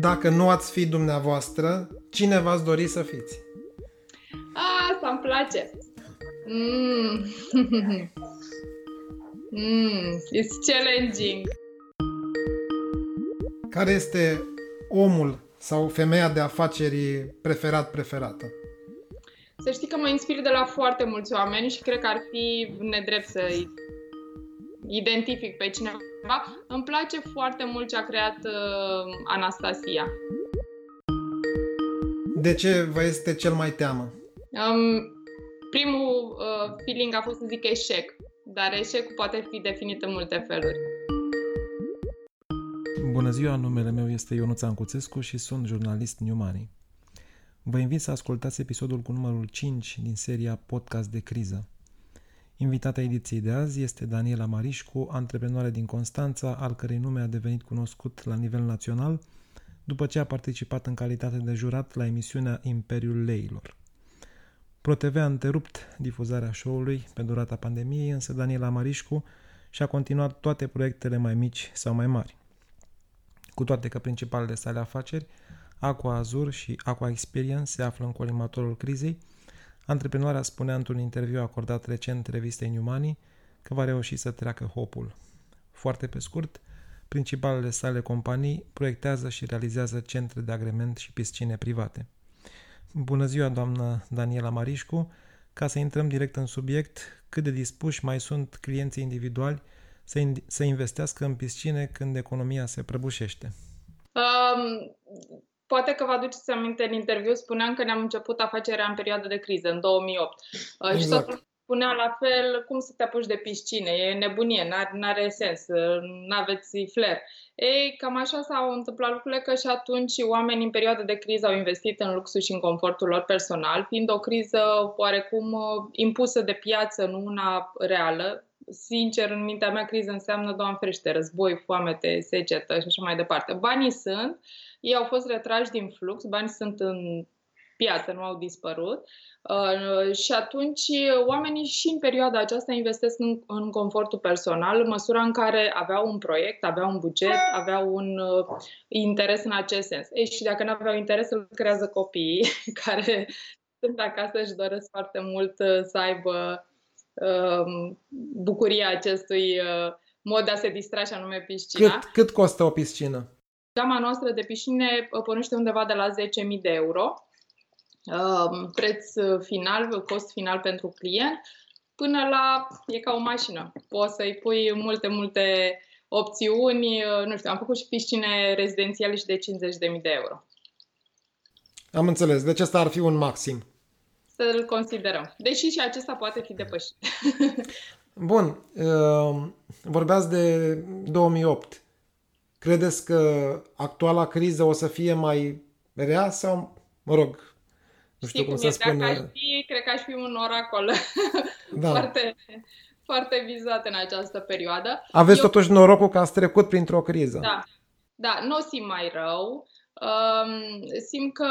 dacă nu ați fi dumneavoastră, cine v-ați dori să fiți? Asta îmi place. Mm. mm. It's challenging. Care este omul sau femeia de afaceri preferat-preferată? Să știi că mă inspir de la foarte mulți oameni și cred că ar fi nedrept să identific pe cineva. Îmi place foarte mult ce a creat uh, Anastasia. De ce vă este cel mai teamă? Um, primul uh, feeling a fost să zic eșec, dar eșecul poate fi definit în multe feluri. Bună ziua, numele meu este Ionuț Ancuțescu și sunt jurnalist New Money. Vă invit să ascultați episodul cu numărul 5 din seria Podcast de criză. Invitata ediției de azi este Daniela Marișcu, antreprenoare din Constanța, al cărei nume a devenit cunoscut la nivel național după ce a participat în calitate de jurat la emisiunea Imperiul Leilor. ProTV a întrerupt difuzarea show-ului pe durata pandemiei, însă Daniela Marișcu și-a continuat toate proiectele mai mici sau mai mari. Cu toate că principalele sale afaceri, Aqua Azur și Aqua Experience se află în colimatorul crizei, antreprenoarea spunea într-un interviu acordat recent revistei New Money că va reuși să treacă hopul. Foarte pe scurt, principalele sale companii proiectează și realizează centre de agrement și piscine private. Bună ziua, doamnă Daniela Marișcu! Ca să intrăm direct în subiect, cât de dispuși mai sunt clienții individuali să, in- să investească în piscine când economia se prăbușește? Um, poate că vă aduceți aminte în interviu, spuneam că ne-am început afacerea în perioada de criză, în 2008. Uh, exact. Și totul spunea la fel, cum să te apuci de piscine, e nebunie, nu are sens, nu aveți flair. Ei, cam așa s-au întâmplat lucrurile că și atunci oamenii în perioada de criză au investit în luxul și în confortul lor personal, fiind o criză oarecum uh, impusă de piață, nu una reală. Sincer, în mintea mea, criză înseamnă, doamne ferește, război, foamete, secetă și așa mai departe. Banii sunt, ei au fost retrași din flux, banii sunt în piață, nu au dispărut. Uh, și atunci oamenii și în perioada aceasta investesc în, în confortul personal, în măsura în care aveau un proiect, aveau un buget, aveau un uh, interes în acest sens. Ei, și dacă nu aveau interes, îl creează copiii care sunt acasă și doresc foarte mult uh, să aibă uh, bucuria acestui uh, mod de a se distra și anume piscina. Cât, cât costă o piscină? Gama noastră de piscine uh, pornește undeva de la 10.000 de euro Um, preț final, cost final pentru client, până la, e ca o mașină. Poți să-i pui multe, multe opțiuni. Uh, nu știu, am făcut și piscine rezidențiale și de 50.000 de euro. Am înțeles. Deci asta ar fi un maxim. Să-l considerăm. Deși și acesta poate fi depășit. Bun. Uh, vorbeați de 2008. Credeți că actuala criză o să fie mai rea sau, mă rog, nu știu Știi cum, cum să spun. Dacă aș fi, cred că aș fi un oracol da. foarte, foarte vizat în această perioadă. Aveți Eu... totuși norocul că ați trecut printr-o criză. Da, da nu o simt mai rău. Um, simt că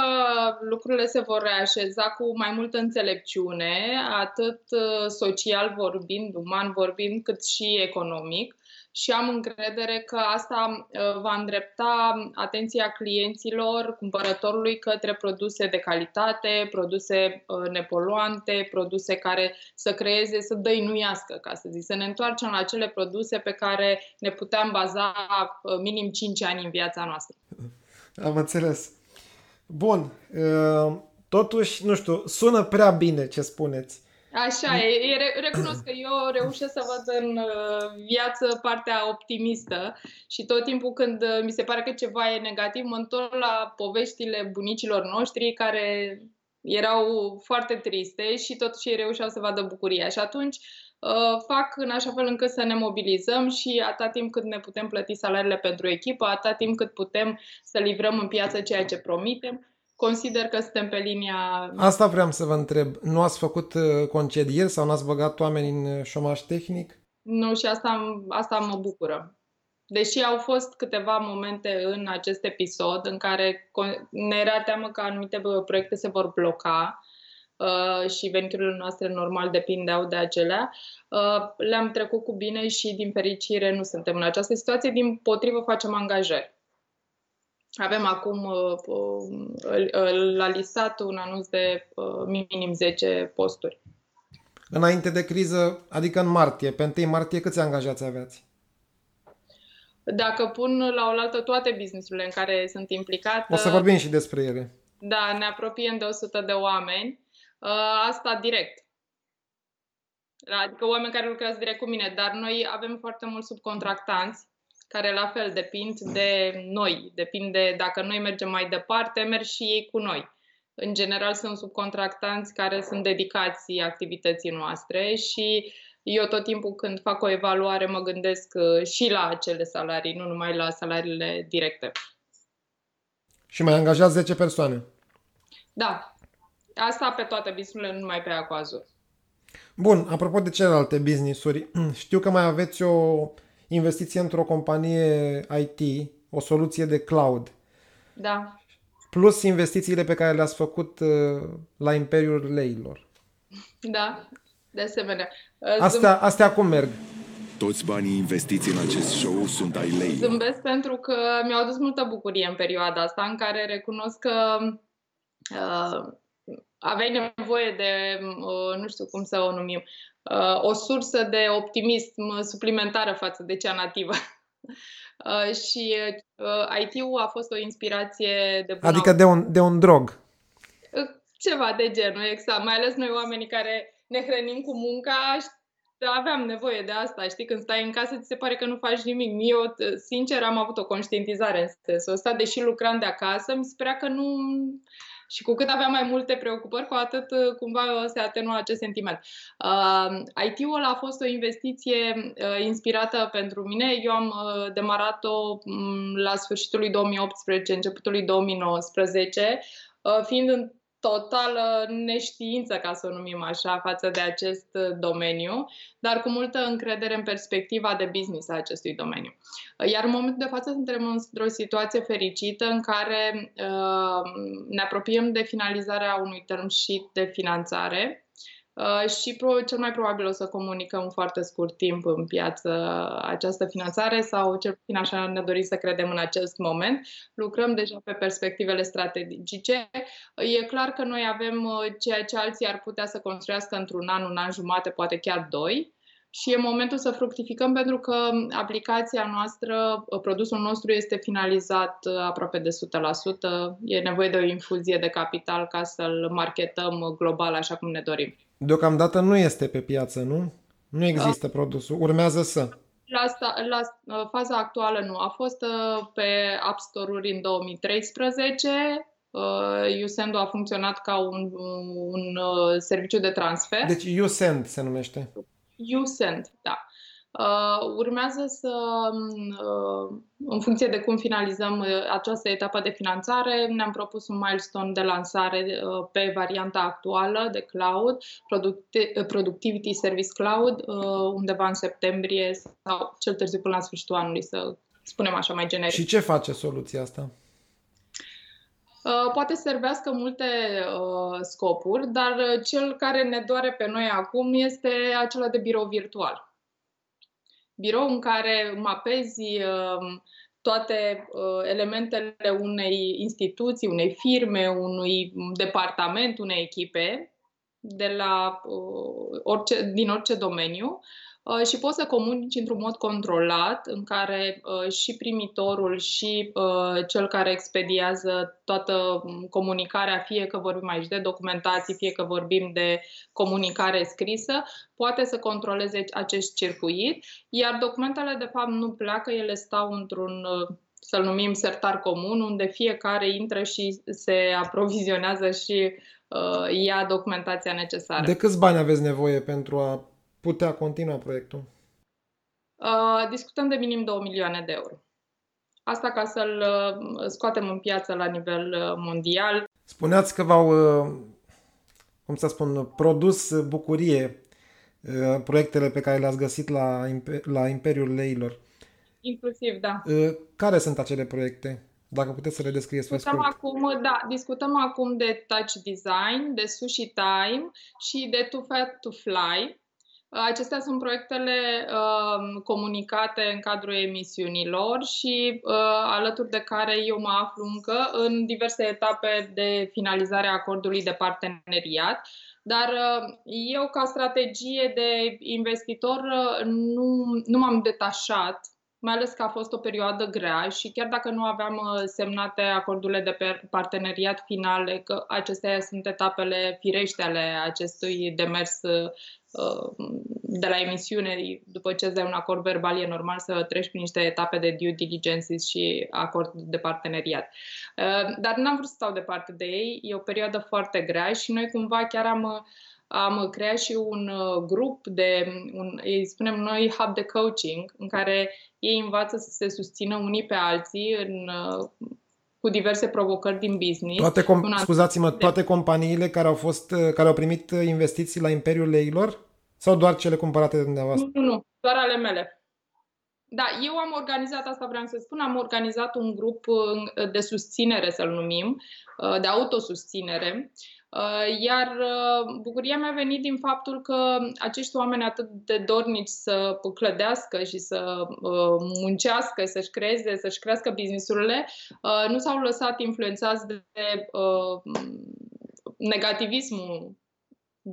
lucrurile se vor reașeza cu mai multă înțelepciune, atât uh, social vorbind, uman vorbind, cât și economic și am încredere că asta uh, va îndrepta atenția clienților, cumpărătorului către produse de calitate, produse uh, nepoluante, produse care să creeze, să dăinuiască, ca să zic, să ne întoarcem la acele produse pe care ne puteam baza uh, minim 5 ani în viața noastră. Am înțeles. Bun. Totuși, nu știu, sună prea bine ce spuneți. Așa e, recunosc că eu reușesc să văd în uh, viață partea optimistă și tot timpul când uh, mi se pare că ceva e negativ, mă întorc la poveștile bunicilor noștri care erau foarte triste și totuși ei reușeau să vadă bucuria. Și atunci uh, fac în așa fel încât să ne mobilizăm și atâta timp cât ne putem plăti salariile pentru echipă, atâta timp cât putem să livrăm în piață ceea ce promitem, consider că suntem pe linia... Asta vreau să vă întreb. Nu ați făcut uh, concedieri sau n-ați băgat oameni în uh, șomaș tehnic? Nu, și asta, asta mă bucură. Deși au fost câteva momente în acest episod în care ne era teamă că anumite proiecte se vor bloca uh, și veniturile noastre normal depindeau de acelea, uh, le-am trecut cu bine și din fericire nu suntem în această situație, din potrivă facem angajări. Avem acum la listat un anunț de minim 10 posturi. Înainte de criză, adică în martie, pe 1 martie, câți angajați aveați? Dacă pun la oaltă toate businessurile în care sunt implicat... O să vorbim și despre ele. Da, ne apropiem de 100 de oameni. Asta direct. Adică oameni care lucrează direct cu mine, dar noi avem foarte mulți subcontractanți care la fel depind de noi, depinde dacă noi mergem mai departe, merg și ei cu noi. În general sunt subcontractanți care sunt dedicați activității noastre și eu tot timpul când fac o evaluare mă gândesc uh, și la acele salarii, nu numai la salariile directe. Și mai angajați 10 persoane? Da. Asta pe toate businessurile, nu numai pe Aquazur. Bun, apropo de celelalte business-uri, știu că mai aveți o investiție într-o companie IT, o soluție de cloud. Da. Plus investițiile pe care le-ați făcut uh, la Imperiul Leilor. Da, de asemenea. Uh, astea, astea cum merg? Toți banii investiți în acest show sunt ai lei. Zâmbesc pentru că mi-au adus multă bucurie în perioada asta în care recunosc că uh, aveai nevoie de, uh, nu știu cum să o numim, uh, o sursă de optimism suplimentară față de cea nativă. Uh, și uh, IT-ul a fost o inspirație de bună Adică de un, de un drog. Uh, ceva de genul, exact. Mai ales noi oamenii care ne hrănim cu munca, aveam nevoie de asta, știi, când stai în casă ți se pare că nu faci nimic. Eu, sincer, am avut o conștientizare în sensul ăsta, deși lucram de acasă, mi se părea că nu și cu cât aveam mai multe preocupări, cu atât uh, cumva se atenua acest sentiment. Uh, IT-ul a fost o investiție uh, inspirată pentru mine. Eu am uh, demarat-o um, la sfârșitul lui 2018, începutul lui 2019, uh, fiind în totală neștiință, ca să o numim așa, față de acest uh, domeniu, dar cu multă încredere în perspectiva de business a acestui domeniu. Iar în momentul de față suntem într-o situație fericită în care uh, ne apropiem de finalizarea unui term sheet de finanțare Uh, și pro, cel mai probabil o să comunicăm în foarte scurt timp în piață această finanțare sau cel puțin așa ne dorim să credem în acest moment. Lucrăm deja pe perspectivele strategice. E clar că noi avem uh, ceea ce alții ar putea să construiască într-un an, un an jumate, poate chiar doi și e momentul să fructificăm pentru că aplicația noastră, uh, produsul nostru este finalizat aproape de 100%. E nevoie de o infuzie de capital ca să-l marketăm global așa cum ne dorim. Deocamdată nu este pe piață, nu? Nu există da. produsul. Urmează să. La, asta, la uh, faza actuală nu. A fost uh, pe App Store-uri în 2013. Uh, Usendo a funcționat ca un, un serviciu de transfer. Deci Usend se numește. Usend, da. Uh, urmează să, uh, în funcție de cum finalizăm uh, această etapă de finanțare, ne-am propus un milestone de lansare uh, pe varianta actuală de cloud, Producti- uh, Productivity Service Cloud, uh, undeva în septembrie sau cel târziu până la sfârșitul anului, să spunem așa mai generic. Și ce face soluția asta? Poate să servească multe uh, scopuri, dar cel care ne doare pe noi acum este acela de birou virtual. Birou în care mapezi um, toate uh, elementele unei instituții, unei firme, unui departament, unei echipe de la, uh, orice, din orice domeniu Uh, și poți să comunici într-un mod controlat în care uh, și primitorul și uh, cel care expediază toată comunicarea, fie că vorbim aici de documentații, fie că vorbim de comunicare scrisă, poate să controleze acest circuit, iar documentele de fapt nu pleacă, ele stau într-un să-l numim sertar comun, unde fiecare intră și se aprovizionează și uh, ia documentația necesară. De câți bani aveți nevoie pentru a putea continua proiectul? Uh, discutăm de minim 2 milioane de euro. Asta ca să-l uh, scoatem în piață la nivel uh, mondial. Spuneați că v-au, uh, cum să spun, produs bucurie uh, proiectele pe care le-ați găsit la, la Imperiul Leilor. Inclusiv, da. Uh, care sunt acele proiecte? Dacă puteți să le descrieți discutăm acum, da, discutăm acum de touch design, de sushi time și de too fat to fly. Acestea sunt proiectele uh, comunicate în cadrul emisiunilor și uh, alături de care eu mă aflu încă în diverse etape de finalizare a acordului de parteneriat. Dar uh, eu, ca strategie de investitor, uh, nu, nu m-am detașat mai ales că a fost o perioadă grea și chiar dacă nu aveam uh, semnate acordurile de parteneriat finale, că acestea sunt etapele firește ale acestui demers uh, de la emisiune, după ce îți dai un acord verbal, e normal să treci prin niște etape de due diligence și acord de parteneriat. Uh, dar n-am vrut să stau departe de ei, e o perioadă foarte grea și noi cumva chiar am am creat și un grup de, un, îi spunem noi, hub de coaching, în care ei învață să se susțină unii pe alții în, uh, cu diverse provocări din business. Toate com- scuzați-mă, toate companiile care au, fost, uh, care au primit uh, investiții la Imperiul Leilor? Sau doar cele cumpărate de dumneavoastră? Nu, nu, doar ale mele. Da, eu am organizat, asta vreau să spun, am organizat un grup de susținere, să-l numim, de autosusținere, Uh, iar uh, bucuria mea a venit din faptul că acești oameni atât de dornici să clădească și să uh, muncească, să-și creeze, să-și crească businessurile, nu s-au lăsat influențați de negativismul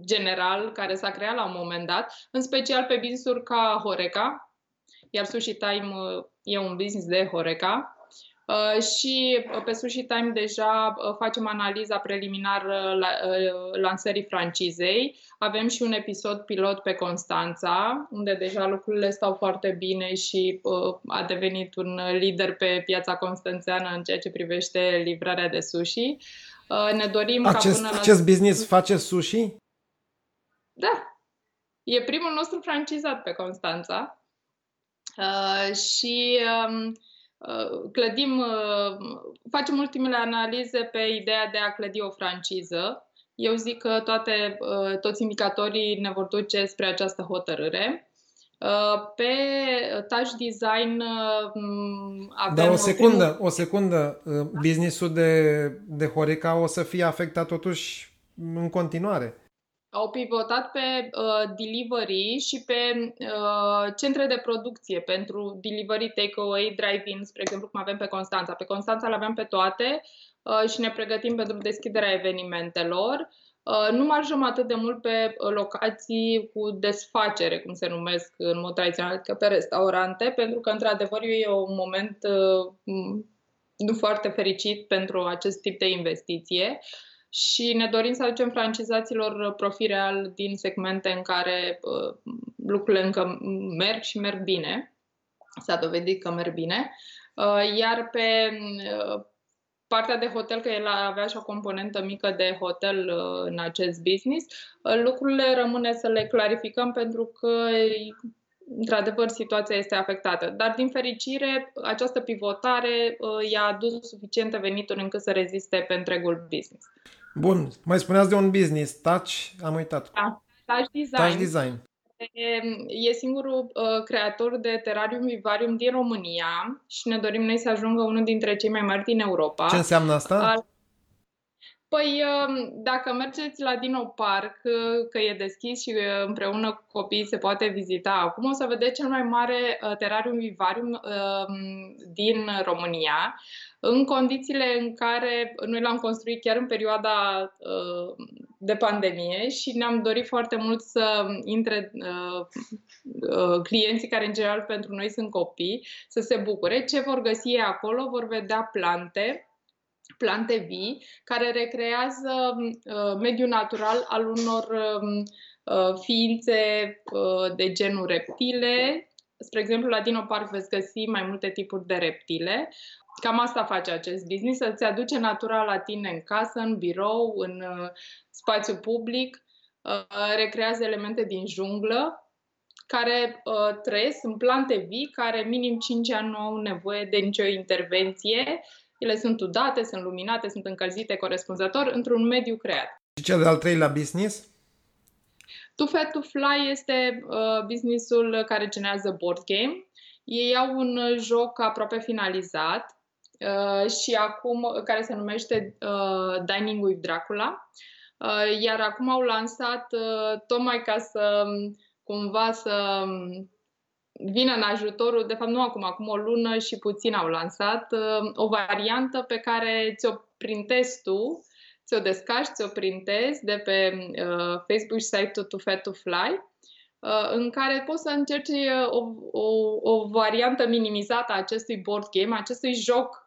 general care s-a creat la un moment dat, în special pe business-uri ca Horeca, iar Sushi Time e un business de Horeca, Uh, și uh, pe Sushi Time deja uh, facem analiza preliminară la, lansării francizei. Avem și un episod pilot pe Constanța, unde deja lucrurile stau foarte bine și a devenit un lider pe piața constanțeană în ceea ce privește livrarea de sushi. Ne dorim acest, ca până acest la... business face sushi? Da. E primul nostru francizat pe Constanța. Uh, și uh, Uh, clădim, uh, facem ultimele analize pe ideea de a clădi o franciză. Eu zic că toate, uh, toți indicatorii ne vor duce spre această hotărâre. Pe touch design avem... Dar o secundă, primul... o secundă. Businessul de, de Horeca o să fie afectat totuși în continuare au pivotat pe uh, delivery și pe uh, centre de producție pentru delivery, takeaway, drive-in, spre exemplu, cum avem pe Constanța. Pe Constanța le avem pe toate uh, și ne pregătim pentru deschiderea evenimentelor. Uh, nu marjăm atât de mult pe uh, locații cu desfacere, cum se numesc în mod tradițional, adică pe restaurante, pentru că, într-adevăr, e un moment uh, nu foarte fericit pentru acest tip de investiție. Uh, și ne dorim să aducem francizaților profil real din segmente în care uh, lucrurile încă merg și merg bine. S-a dovedit că merg bine. Uh, iar pe uh, partea de hotel, că el avea și o componentă mică de hotel uh, în acest business, uh, lucrurile rămâne să le clarificăm pentru că într-adevăr, situația este afectată. Dar, din fericire, această pivotare uh, i-a adus suficiente venituri încât să reziste pe întregul business. Bun, mai spuneați de un business, Touch, am uitat. Da, Touch Design. Touch Design. E, e singurul uh, creator de terarium vivarium din România și ne dorim noi să ajungă unul dintre cei mai mari din Europa. Ce înseamnă asta? Al... Păi, um, dacă mergeți la Dino Park, uh, că e deschis și uh, împreună cu copiii se poate vizita acum, o să vedeți cel mai mare uh, terarium vivarium um, din România, în condițiile în care noi l-am construit chiar în perioada de pandemie și ne-am dorit foarte mult să intre clienții care în general pentru noi sunt copii, să se bucure. Ce vor găsi acolo? Vor vedea plante, plante vii care recrează uh, mediul natural al unor um, uh, ființe uh, de genul reptile. Spre exemplu, la Dino Park veți găsi mai multe tipuri de reptile. Cam asta face acest business, să-ți aduce natura la tine în casă, în birou, în uh, spațiu public, uh, recrează elemente din junglă, care uh, trăiesc, sunt plante vii, care minim 5 ani nu au nevoie de nicio intervenție ele sunt udate, sunt luminate, sunt încălzite corespunzător într-un mediu creat. Și cel de-al treilea business? Too Fat to Fly este uh, businessul care generează board game. Ei au un joc aproape finalizat uh, și acum care se numește uh, Dining with Dracula. Uh, iar acum au lansat uh, tocmai ca să cumva să um, vină în ajutorul, de fapt nu acum, acum o lună și puțin au lansat, uh, o variantă pe care ți-o printezi tu, ți-o descarci, ți-o printezi de pe uh, Facebook și site-ul To Fat to Fly, uh, în care poți să încerci uh, o, o, o variantă minimizată a acestui board game, acestui joc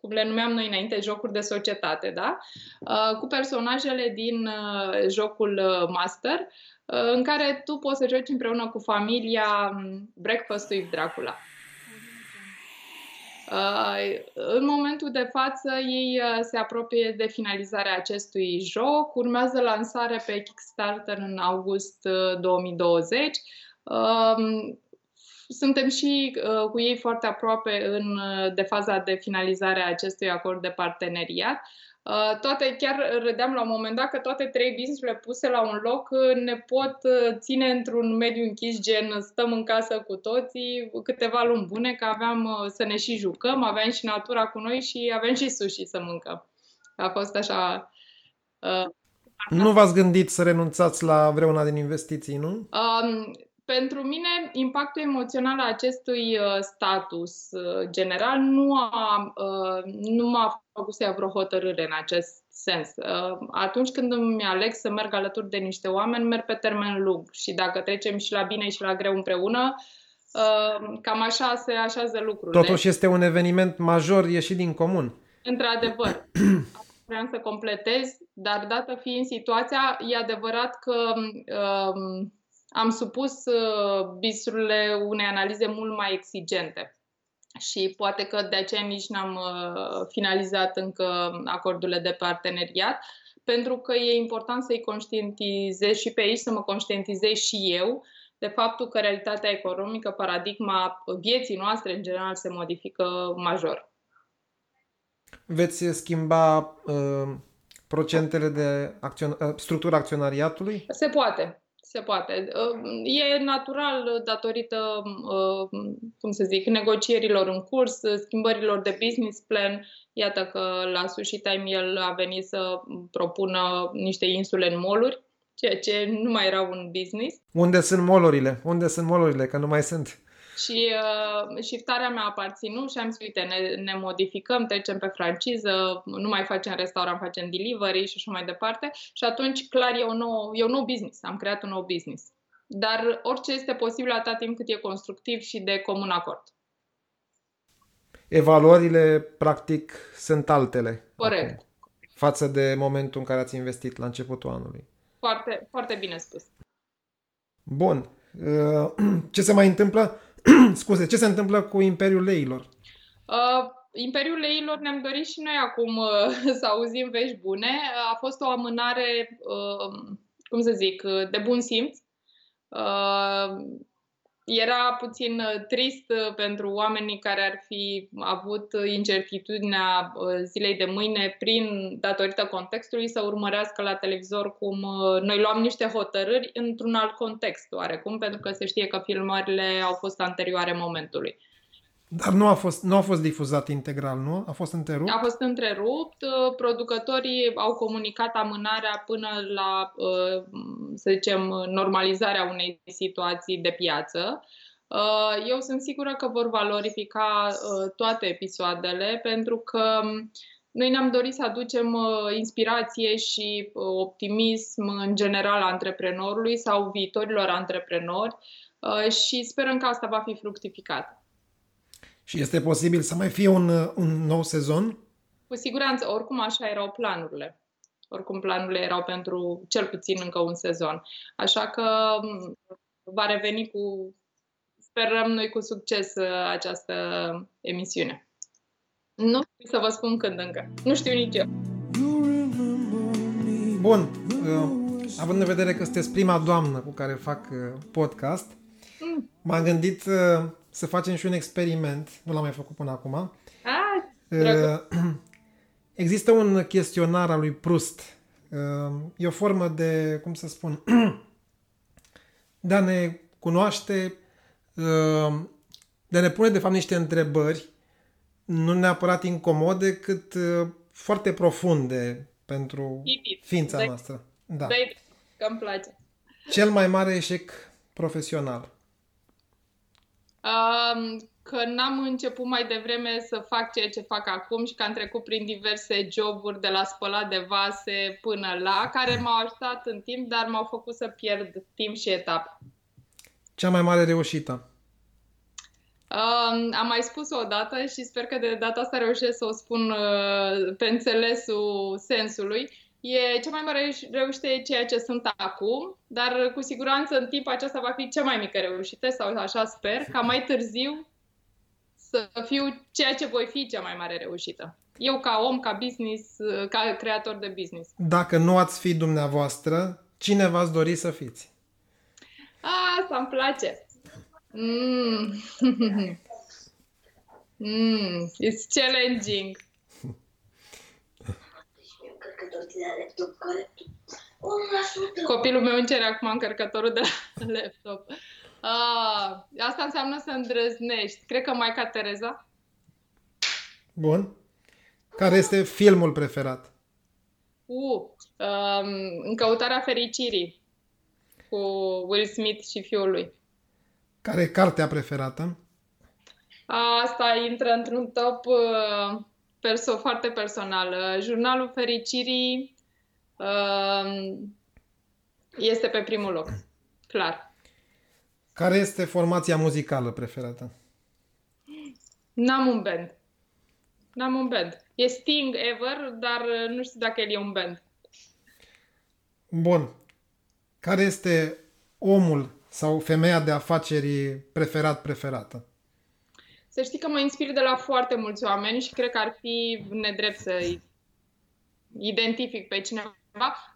cum le numeam noi înainte, jocuri de societate, da? Uh, cu personajele din uh, jocul Master, Uh, în care tu poți să joci împreună cu familia um, Breakfast with Dracula. Uh, în momentul de față, ei uh, se apropie de finalizarea acestui joc. Urmează lansare pe Kickstarter în august 2020. Um, suntem și cu ei foarte aproape în, de faza de finalizare a acestui acord de parteneriat. Uh, toate, chiar râdeam la un moment dat că toate trei business-urile puse la un loc uh, ne pot uh, ține într-un mediu închis, gen stăm în casă cu toții câteva luni bune, că aveam să ne și jucăm, aveam și natura cu noi și aveam și sushi să mâncăm. A fost așa... Uh, nu v-ați gândit să renunțați la vreuna din investiții, nu? Um, pentru mine, impactul emoțional al acestui uh, status uh, general nu, a, uh, nu m-a făcut să iau vreo hotărâre în acest sens. Atunci când îmi aleg să merg alături de niște oameni, merg pe termen lung și dacă trecem și la bine și la greu împreună, cam așa se așează lucrurile. Totuși este un eveniment major ieșit din comun. Într-adevăr. Vreau să completez, dar dată fiind situația, e adevărat că um, am supus uh, bisurile unei analize mult mai exigente. Și poate că de aceea nici n-am uh, finalizat încă acordurile de parteneriat, pentru că e important să-i conștientizez și pe aici, să mă conștientizez și eu de faptul că realitatea economică, paradigma vieții noastre în general se modifică major. Veți schimba uh, procentele de acțion- uh, structura acționariatului? Se poate. Se poate. E natural datorită, cum să zic, negocierilor în curs, schimbărilor de business plan. Iată că la Sushi Time el a venit să propună niște insule în moluri, ceea ce nu mai era un business. Unde sunt molurile? Unde sunt molurile? Că nu mai sunt. Și uh, shiftarea mea a aparținut și am zis, uite, ne, ne modificăm, trecem pe franciză, nu mai facem restaurant, facem delivery și așa mai departe. Și atunci, clar, e un nou, e un nou business. Am creat un nou business. Dar orice este posibil atâta timp cât e constructiv și de comun acord. Evaluările, practic, sunt altele. Corect. Acum, față de momentul în care ați investit la începutul anului. Foarte, foarte bine spus. Bun. Uh, ce se mai întâmplă? Scuze, ce se întâmplă cu Imperiul Leilor? Uh, Imperiul Leilor ne-am dorit și noi acum uh, să auzim vești bune. A fost o amânare, uh, cum să zic, uh, de bun simț. Uh, era puțin uh, trist uh, pentru oamenii care ar fi avut incertitudinea zilei de mâine prin datorită contextului să urmărească la televizor cum noi luam niște hotărâri într-un alt context oarecum, pentru că se știe că filmările au fost anterioare momentului. Dar nu a fost, nu a fost difuzat integral, nu? A fost întrerupt? A fost întrerupt. Uh, producătorii au comunicat amânarea până la, uh, să zicem, normalizarea unei situații de piață. Uh, eu sunt sigură că vor valorifica toate episoadele pentru că noi ne-am dorit să aducem inspirație și optimism în general antreprenorului sau viitorilor antreprenori și sperăm că asta va fi fructificat. Și este posibil să mai fie un, un nou sezon? Cu siguranță, oricum așa erau planurile. Oricum planurile erau pentru cel puțin încă un sezon. Așa că va reveni cu, sperăm noi cu succes uh, această emisiune. Nu știu să vă spun când încă. Nu știu nici eu. Bun. Uh, având în vedere că sunteți prima doamnă cu care fac uh, podcast, mm. m-am gândit să facem și un experiment, nu l-am mai făcut până acum. Ah, uh, Există un chestionar al lui Proust. Uh, e o formă de, cum să spun, de a ne cunoaște, uh, de a ne pune de fapt niște întrebări, nu neapărat incomode, cât foarte profunde pentru ființa noastră. Da. că îmi place. Cel mai mare eșec profesional? Um, că n-am început mai devreme să fac ceea ce fac acum și că am trecut prin diverse joburi de la spălat de vase până la, care m-au ajutat în timp, dar m-au făcut să pierd timp și etapă. Cea mai mare reușită? Um, am mai spus-o odată și sper că de data asta reușesc să o spun uh, pe înțelesul sensului. E cea mai mare reușită e ceea ce sunt acum, dar cu siguranță în timp aceasta va fi cea mai mică reușită sau așa sper, ca mai târziu să fiu ceea ce voi fi cea mai mare reușită. Eu ca om, ca business, ca creator de business. Dacă nu ați fi dumneavoastră, cine v-ați dori să fiți? Asta îmi place. Mm. mm. It's challenging. Copilul meu încerc acum încărcătorul de la laptop. Ah, asta înseamnă să îndrăznești. Cred că Maica Tereza. Bun. Care este filmul preferat? Uh, um, în căutarea fericirii cu Will Smith și fiul lui. Care e cartea preferată? Asta intră într-un top uh, perso- foarte personal. Jurnalul fericirii uh, este pe primul loc. Clar. Care este formația muzicală preferată? N-am un band. N-am un band. E Sting Ever, dar uh, nu știu dacă el e un band. Bun. Care este omul sau femeia de afaceri preferat preferată? Să știi că mă inspir de la foarte mulți oameni și cred că ar fi nedrept să identific pe cineva.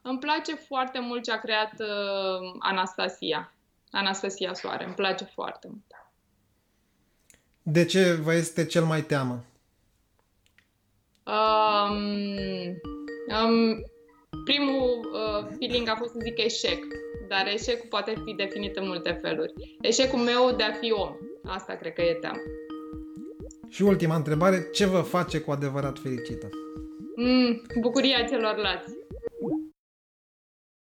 Îmi place foarte mult ce a creat uh, Anastasia. Anastasia Soare. Îmi place foarte mult. De ce vă este cel mai teamă? Um, um, primul uh, feeling a fost să zic eșec, dar eșecul poate fi definit în multe feluri. Eșecul meu de a fi om. Asta cred că e teamă. Și ultima întrebare, ce vă face cu adevărat fericită? Mm, bucuria celorlalți.